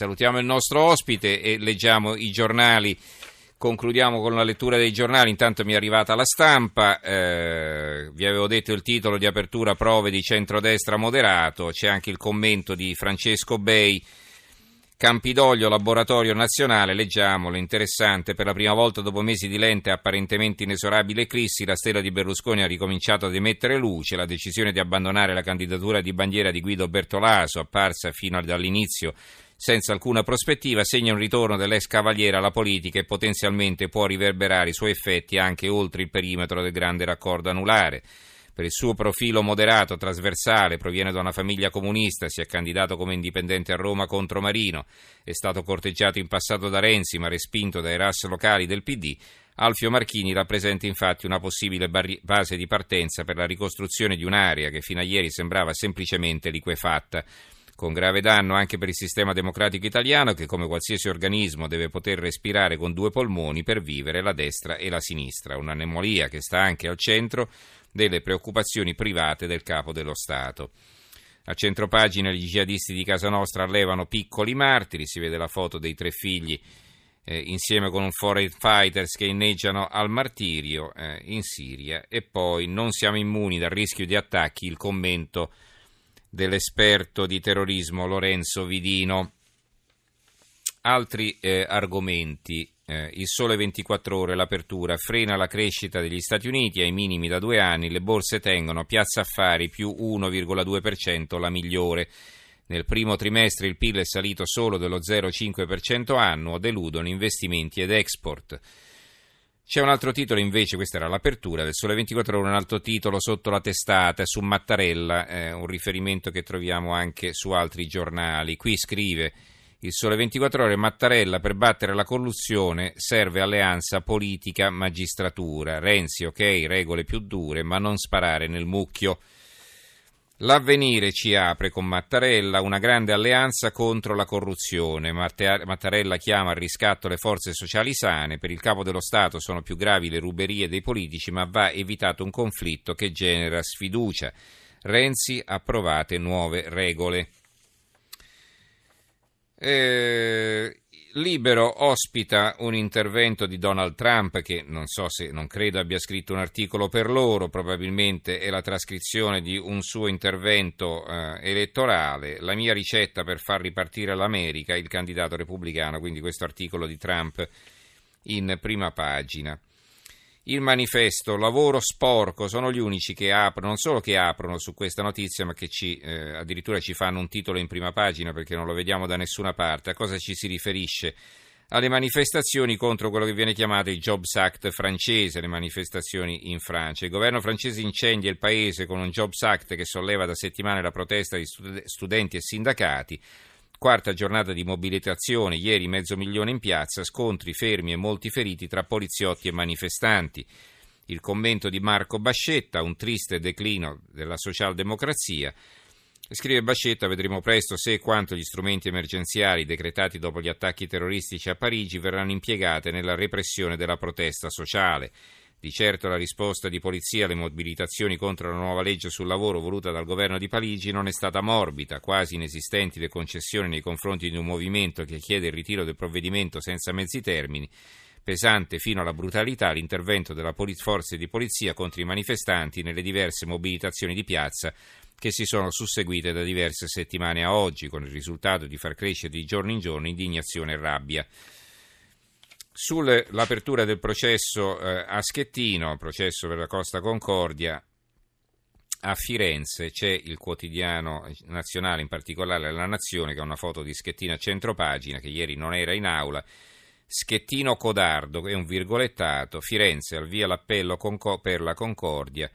Salutiamo il nostro ospite e leggiamo i giornali. Concludiamo con la lettura dei giornali. Intanto mi è arrivata la stampa. Eh, vi avevo detto il titolo di apertura: Prove di centrodestra moderato. C'è anche il commento di Francesco Bei. Campidoglio, laboratorio nazionale, leggiamolo, interessante, per la prima volta dopo mesi di lente e apparentemente inesorabile eclissi, la stella di Berlusconi ha ricominciato ad emettere luce, la decisione di abbandonare la candidatura di bandiera di Guido Bertolaso, apparsa fino dall'inizio senza alcuna prospettiva, segna un ritorno dell'ex cavaliere alla politica e potenzialmente può riverberare i suoi effetti anche oltre il perimetro del grande raccordo anulare. Per il suo profilo moderato, trasversale, proviene da una famiglia comunista, si è candidato come indipendente a Roma contro Marino, è stato corteggiato in passato da Renzi ma respinto dai RAS locali del PD. Alfio Marchini rappresenta infatti una possibile base di partenza per la ricostruzione di un'area che fino a ieri sembrava semplicemente liquefatta con grave danno anche per il sistema democratico italiano che come qualsiasi organismo deve poter respirare con due polmoni per vivere la destra e la sinistra, un'anomalia che sta anche al centro delle preoccupazioni private del capo dello Stato. A centropagina gli jihadisti di Casa Nostra allevano piccoli martiri, si vede la foto dei tre figli eh, insieme con un foreign fighters che inneggiano al martirio eh, in Siria e poi non siamo immuni dal rischio di attacchi, il commento dell'esperto di terrorismo Lorenzo Vidino. Altri eh, argomenti. Eh, il sole 24 ore, l'apertura, frena la crescita degli Stati Uniti ai minimi da due anni, le borse tengono, piazza affari più 1,2%, la migliore. Nel primo trimestre il PIL è salito solo dello 0,5% annuo, deludono investimenti ed export. C'è un altro titolo invece, questa era l'apertura del Sole 24 Ore, un altro titolo sotto la testata su Mattarella, eh, un riferimento che troviamo anche su altri giornali. Qui scrive il Sole 24 Ore, Mattarella per battere la corruzione serve alleanza politica-magistratura. Renzi, ok, regole più dure, ma non sparare nel mucchio. L'avvenire ci apre con Mattarella una grande alleanza contro la corruzione. Mattarella chiama al riscatto le forze sociali sane. Per il capo dello Stato sono più gravi le ruberie dei politici, ma va evitato un conflitto che genera sfiducia. Renzi approvate nuove regole. Eh, Libero ospita un intervento di Donald Trump che non so se non credo abbia scritto un articolo per loro, probabilmente è la trascrizione di un suo intervento eh, elettorale, la mia ricetta per far ripartire l'America, il candidato repubblicano, quindi questo articolo di Trump in prima pagina il manifesto Lavoro Sporco sono gli unici che aprono, non solo che aprono su questa notizia, ma che ci, eh, addirittura ci fanno un titolo in prima pagina perché non lo vediamo da nessuna parte. A cosa ci si riferisce? Alle manifestazioni contro quello che viene chiamato il Jobs Act francese, le manifestazioni in Francia. Il governo francese incendia il paese con un Jobs Act che solleva da settimane la protesta di studenti e sindacati Quarta giornata di mobilitazione, ieri mezzo milione in piazza, scontri fermi e molti feriti tra poliziotti e manifestanti. Il commento di Marco Bascetta, un triste declino della socialdemocrazia. Scrive Bascetta, vedremo presto se e quanto gli strumenti emergenziali decretati dopo gli attacchi terroristici a Parigi verranno impiegati nella repressione della protesta sociale. Di certo la risposta di polizia alle mobilitazioni contro la nuova legge sul lavoro voluta dal governo di Parigi non è stata morbida, quasi inesistenti le concessioni nei confronti di un movimento che chiede il ritiro del provvedimento senza mezzi termini, pesante fino alla brutalità l'intervento delle forze di polizia contro i manifestanti nelle diverse mobilitazioni di piazza che si sono susseguite da diverse settimane a oggi, con il risultato di far crescere di giorno in giorno indignazione e rabbia. Sull'apertura del processo eh, a Schettino, processo per la Costa Concordia, a Firenze c'è il quotidiano nazionale, in particolare La Nazione, che ha una foto di Schettino a centropagina, che ieri non era in aula. Schettino Codardo, è un virgolettato, Firenze al via l'appello per la Concordia.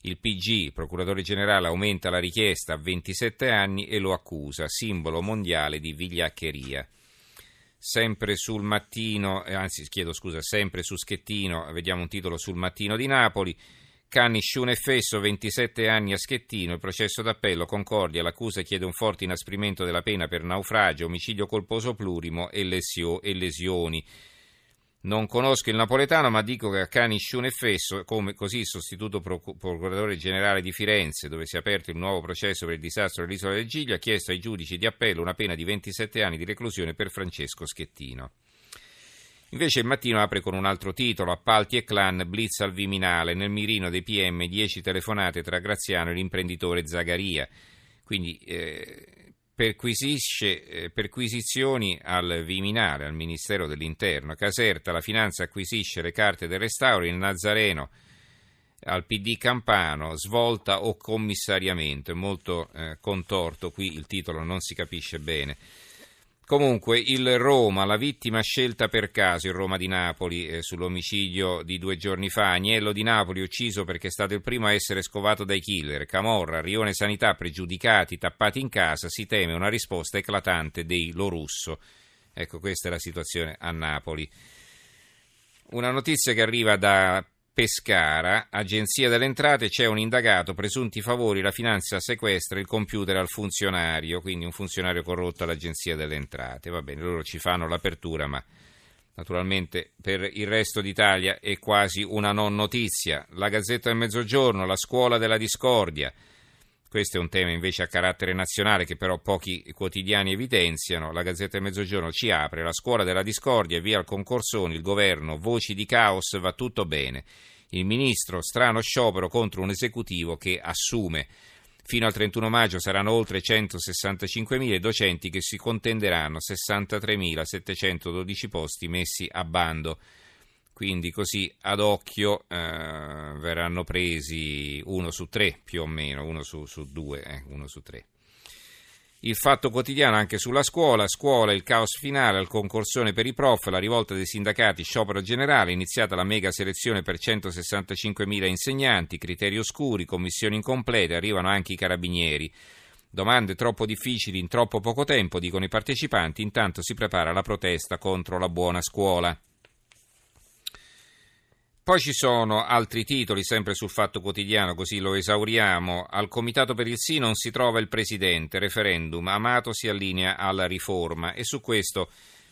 Il PG, procuratore generale, aumenta la richiesta a 27 anni e lo accusa, simbolo mondiale di vigliaccheria sempre sul mattino, eh, anzi chiedo scusa, sempre su Schettino, vediamo un titolo sul mattino di Napoli. Canni Sciune Fesso, 27 anni a Schettino, il processo d'appello, Concordia, l'accusa chiede un forte inasprimento della pena per naufragio, omicidio colposo plurimo e, e lesioni. Non conosco il napoletano, ma dico che a Cani Sciune Fesso, come così sostituto procuratore generale di Firenze, dove si è aperto il nuovo processo per il disastro dell'isola del Giglio, ha chiesto ai giudici di appello una pena di 27 anni di reclusione per Francesco Schettino. Invece il mattino apre con un altro titolo, appalti e clan, blitz al Viminale, nel mirino dei PM 10 telefonate tra Graziano e l'imprenditore Zagaria. Quindi eh, perquisisce eh, perquisizioni al Viminale, al Ministero dell'Interno. Caserta, la Finanza acquisisce le carte del restauro, il Nazareno al PD Campano, svolta o commissariamento. È molto eh, contorto qui, il titolo non si capisce bene. Comunque il Roma, la vittima scelta per caso, il Roma di Napoli, eh, sull'omicidio di due giorni fa, Agnello di Napoli ucciso perché è stato il primo a essere scovato dai killer, Camorra, Rione Sanità pregiudicati, tappati in casa, si teme una risposta eclatante dei Lorusso. Ecco, questa è la situazione a Napoli. Una notizia che arriva da Pescara, agenzia delle entrate, c'è un indagato, presunti favori, la finanza sequestra il computer al funzionario, quindi un funzionario corrotto all'agenzia delle entrate. Va bene, loro ci fanno l'apertura, ma naturalmente per il resto d'Italia è quasi una non notizia. La Gazzetta del Mezzogiorno, la scuola della discordia. Questo è un tema invece a carattere nazionale che però pochi quotidiani evidenziano. La Gazzetta del Mezzogiorno ci apre, la scuola della discordia, via al concorsoni, il governo, voci di caos, va tutto bene il ministro, strano sciopero contro un esecutivo che assume. Fino al 31 maggio saranno oltre 165.000 docenti che si contenderanno 63.712 posti messi a bando. Quindi così ad occhio eh, verranno presi uno su tre più o meno, uno su, su due, eh, uno su tre. Il fatto quotidiano anche sulla scuola, scuola, il caos finale al concorsone per i prof, la rivolta dei sindacati, sciopero generale, iniziata la mega selezione per 165.000 insegnanti, criteri oscuri, commissioni incomplete, arrivano anche i carabinieri. Domande troppo difficili in troppo poco tempo, dicono i partecipanti, intanto si prepara la protesta contro la buona scuola. Poi ci sono altri titoli, sempre sul Fatto Quotidiano, così lo esauriamo. Al Comitato per il Sì non si trova il Presidente, referendum, Amato si allinea alla riforma e su questo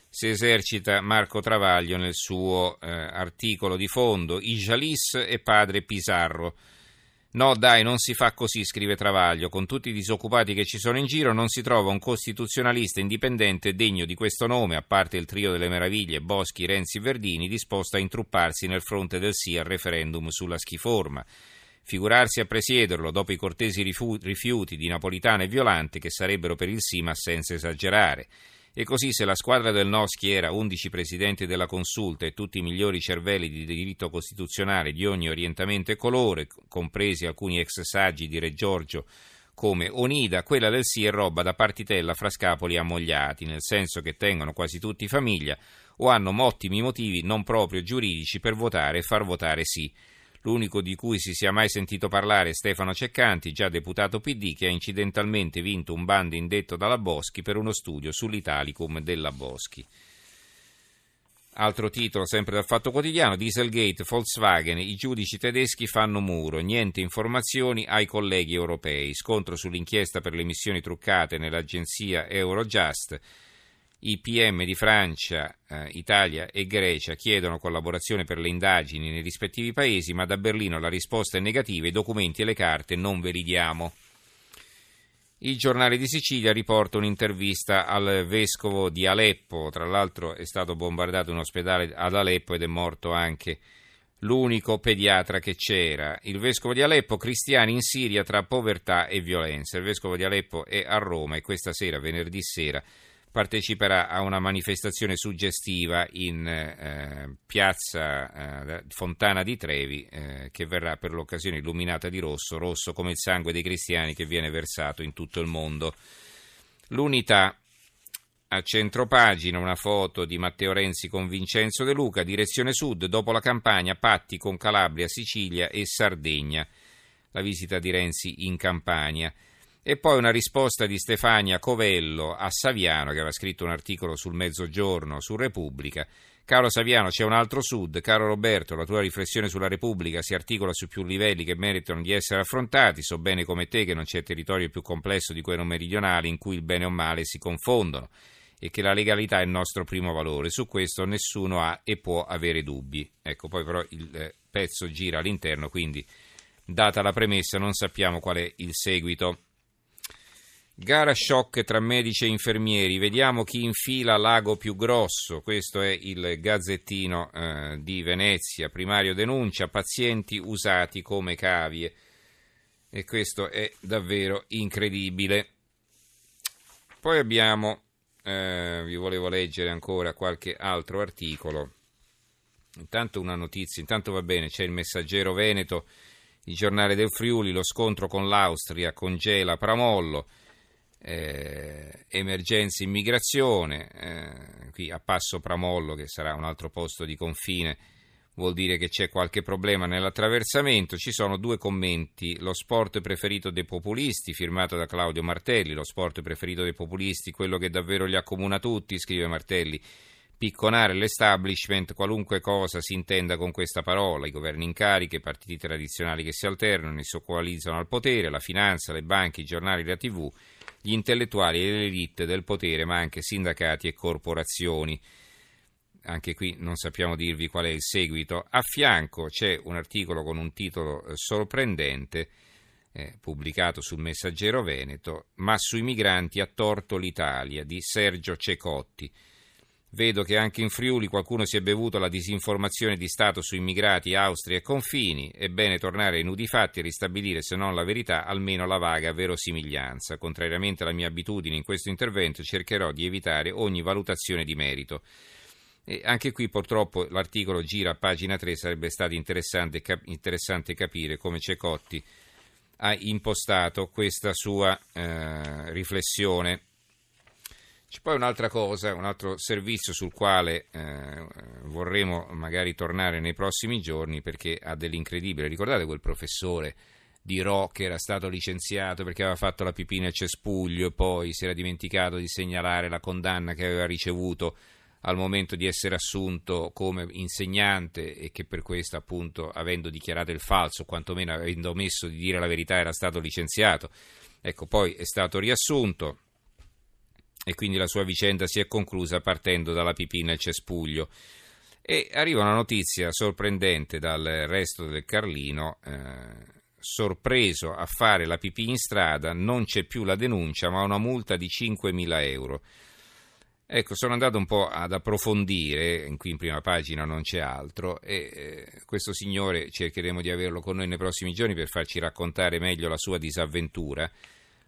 si esercita Marco Travaglio nel suo eh, articolo di fondo, I Jalis e padre Pisarro. No, dai, non si fa così, scrive Travaglio. Con tutti i disoccupati che ci sono in giro non si trova un costituzionalista indipendente degno di questo nome, a parte il trio delle meraviglie Boschi, Renzi e Verdini, disposto a intrupparsi nel fronte del sì al referendum sulla schiforma. Figurarsi a presiederlo dopo i cortesi rifiuti di Napolitano e Violante, che sarebbero per il sì, ma senza esagerare. E così se la squadra del no schiera 11 presidenti della consulta e tutti i migliori cervelli di diritto costituzionale di ogni orientamento e colore, compresi alcuni ex saggi di Re Giorgio come Onida, quella del sì è roba da partitella fra scapoli ammogliati, nel senso che tengono quasi tutti famiglia o hanno ottimi motivi non proprio giuridici per votare e far votare sì. L'unico di cui si sia mai sentito parlare è Stefano Ceccanti, già deputato PD, che ha incidentalmente vinto un bando indetto dalla Boschi per uno studio sull'Italicum della Boschi. Altro titolo, sempre dal Fatto Quotidiano, Dieselgate, Volkswagen, i giudici tedeschi fanno muro, niente informazioni ai colleghi europei, scontro sull'inchiesta per le emissioni truccate nell'agenzia Eurojust, i PM di Francia, eh, Italia e Grecia chiedono collaborazione per le indagini nei rispettivi paesi, ma da Berlino la risposta è negativa, i documenti e le carte non ve li diamo. Il giornale di Sicilia riporta un'intervista al vescovo di Aleppo, tra l'altro è stato bombardato un ospedale ad Aleppo ed è morto anche l'unico pediatra che c'era. Il vescovo di Aleppo, cristiani in Siria tra povertà e violenza. Il vescovo di Aleppo è a Roma e questa sera, venerdì sera, parteciperà a una manifestazione suggestiva in eh, piazza eh, Fontana di Trevi eh, che verrà per l'occasione illuminata di rosso, rosso come il sangue dei cristiani che viene versato in tutto il mondo. L'unità a centropagina una foto di Matteo Renzi con Vincenzo De Luca, direzione sud, dopo la campagna patti con Calabria, Sicilia e Sardegna. La visita di Renzi in Campania. E poi una risposta di Stefania Covello a Saviano, che aveva scritto un articolo sul Mezzogiorno, su Repubblica. Caro Saviano, c'è un altro Sud. Caro Roberto, la tua riflessione sulla Repubblica si articola su più livelli che meritano di essere affrontati. So bene come te che non c'è territorio più complesso di quello meridionale in cui il bene o male si confondono. e che la legalità è il nostro primo valore. Su questo nessuno ha e può avere dubbi. Ecco, poi però il eh, pezzo gira all'interno, quindi data la premessa non sappiamo qual è il seguito. Gara shock tra medici e infermieri, vediamo chi infila l'ago più grosso, questo è il gazzettino eh, di Venezia, primario denuncia, pazienti usati come cavie. E questo è davvero incredibile. Poi abbiamo, eh, vi volevo leggere ancora qualche altro articolo, intanto una notizia, intanto va bene, c'è il messaggero Veneto, il giornale del Friuli, lo scontro con l'Austria congela Pramollo eh, emergenza immigrazione, eh, qui a Passo Pramollo, che sarà un altro posto di confine, vuol dire che c'è qualche problema nell'attraversamento. Ci sono due commenti. Lo sport preferito dei populisti, firmato da Claudio Martelli, lo sport preferito dei populisti, quello che davvero li accomuna tutti, scrive Martelli. Picconare l'establishment, qualunque cosa si intenda con questa parola, i governi in carica, i partiti tradizionali che si alternano e si coalizzano al potere, la finanza, le banche, i giornali, la tv, gli intellettuali e l'elite del potere, ma anche sindacati e corporazioni. Anche qui non sappiamo dirvi qual è il seguito. A fianco c'è un articolo con un titolo eh, sorprendente, eh, pubblicato sul Messaggero Veneto, Ma sui migranti ha torto l'Italia, di Sergio Cecotti. Vedo che anche in Friuli qualcuno si è bevuto la disinformazione di Stato su immigrati, Austria e confini. È bene tornare ai nudi fatti e ristabilire, se non la verità, almeno la vaga verosimiglianza. Contrariamente alla mia abitudine in questo intervento, cercherò di evitare ogni valutazione di merito. E anche qui purtroppo l'articolo gira a pagina 3, sarebbe stato interessante, cap- interessante capire come Cecotti ha impostato questa sua eh, riflessione. C'è poi un'altra cosa, un altro servizio sul quale eh, vorremmo magari tornare nei prossimi giorni perché ha dell'incredibile. Ricordate quel professore di Ro che era stato licenziato perché aveva fatto la pipina al cespuglio e poi si era dimenticato di segnalare la condanna che aveva ricevuto al momento di essere assunto come insegnante e che per questo appunto avendo dichiarato il falso, quantomeno avendo omesso di dire la verità era stato licenziato. Ecco, poi è stato riassunto e quindi la sua vicenda si è conclusa partendo dalla pipì nel cespuglio. E arriva una notizia sorprendente dal resto del Carlino. Eh, sorpreso a fare la pipì in strada, non c'è più la denuncia, ma una multa di 5.000 euro. Ecco, sono andato un po' ad approfondire, qui in prima pagina non c'è altro, e eh, questo signore cercheremo di averlo con noi nei prossimi giorni per farci raccontare meglio la sua disavventura.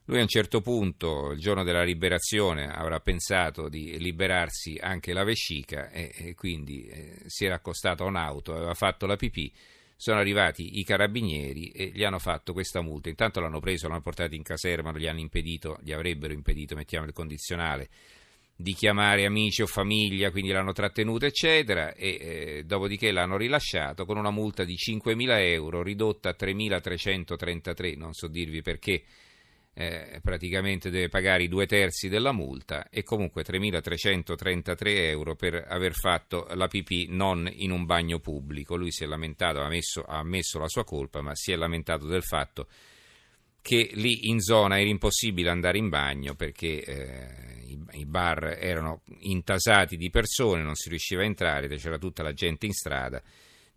Lui a un certo punto, il giorno della liberazione, avrà pensato di liberarsi anche la vescica e, e quindi eh, si era accostato a un'auto, aveva fatto la pipì, sono arrivati i carabinieri e gli hanno fatto questa multa. Intanto l'hanno preso, l'hanno portato in caserma, gli hanno impedito, gli avrebbero impedito, mettiamo il condizionale, di chiamare amici o famiglia, quindi l'hanno trattenuto, eccetera, e eh, dopodiché l'hanno rilasciato con una multa di 5.000 euro ridotta a 3.333, non so dirvi perché eh, praticamente deve pagare i due terzi della multa e comunque 3.333 euro per aver fatto la pipì non in un bagno pubblico. Lui si è lamentato, ha ammesso, ha ammesso la sua colpa, ma si è lamentato del fatto che lì in zona era impossibile andare in bagno perché eh, i, i, bar erano intasati di persone, non si riusciva a entrare, c'era tutta la gente in strada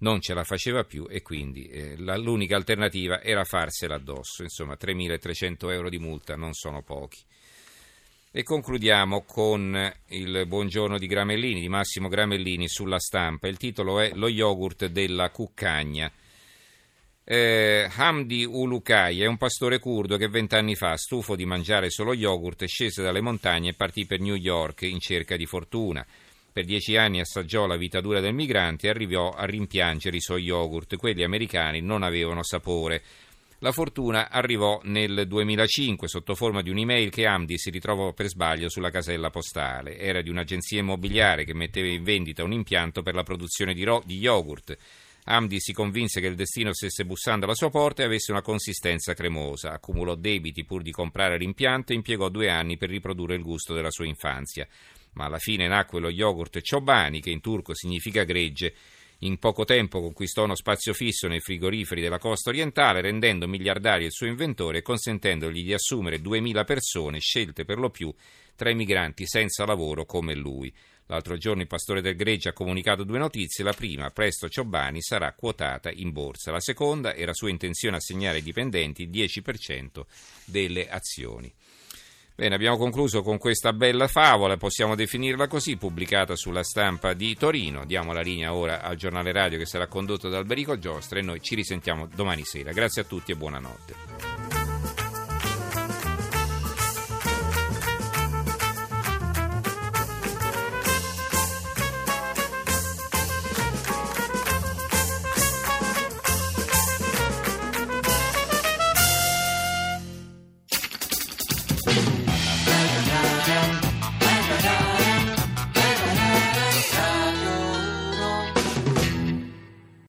non ce la faceva più e quindi eh, la, l'unica alternativa era farsela addosso. Insomma, 3.300 euro di multa non sono pochi. E concludiamo con il buongiorno di Gramellini, di Massimo Gramellini sulla stampa. Il titolo è Lo yogurt della cuccagna. Eh, Hamdi Ulukai è un pastore curdo che vent'anni fa, stufo di mangiare solo yogurt, scese dalle montagne e partì per New York in cerca di fortuna. Per dieci anni assaggiò la vita dura del migrante e arrivò a rimpiangere i suoi yogurt. Quelli americani non avevano sapore. La fortuna arrivò nel 2005 sotto forma di un'email che Amdi si ritrovò per sbaglio sulla casella postale. Era di un'agenzia immobiliare che metteva in vendita un impianto per la produzione di, ro- di yogurt. Amdi si convinse che il destino stesse bussando alla sua porta e avesse una consistenza cremosa. Accumulò debiti pur di comprare l'impianto e impiegò due anni per riprodurre il gusto della sua infanzia ma alla fine nacque lo yogurt Chobani, che in turco significa gregge, in poco tempo conquistò uno spazio fisso nei frigoriferi della costa orientale, rendendo miliardario il suo inventore e consentendogli di assumere 2.000 persone, scelte per lo più tra i migranti senza lavoro come lui. L'altro giorno il pastore del Gregge ha comunicato due notizie. La prima, presto Ciobani sarà quotata in borsa. La seconda era sua intenzione assegnare ai dipendenti il 10% delle azioni. Bene, abbiamo concluso con questa bella favola, possiamo definirla così, pubblicata sulla stampa di Torino. Diamo la linea ora al giornale radio che sarà condotto da Alberico Giostra e noi ci risentiamo domani sera. Grazie a tutti e buonanotte.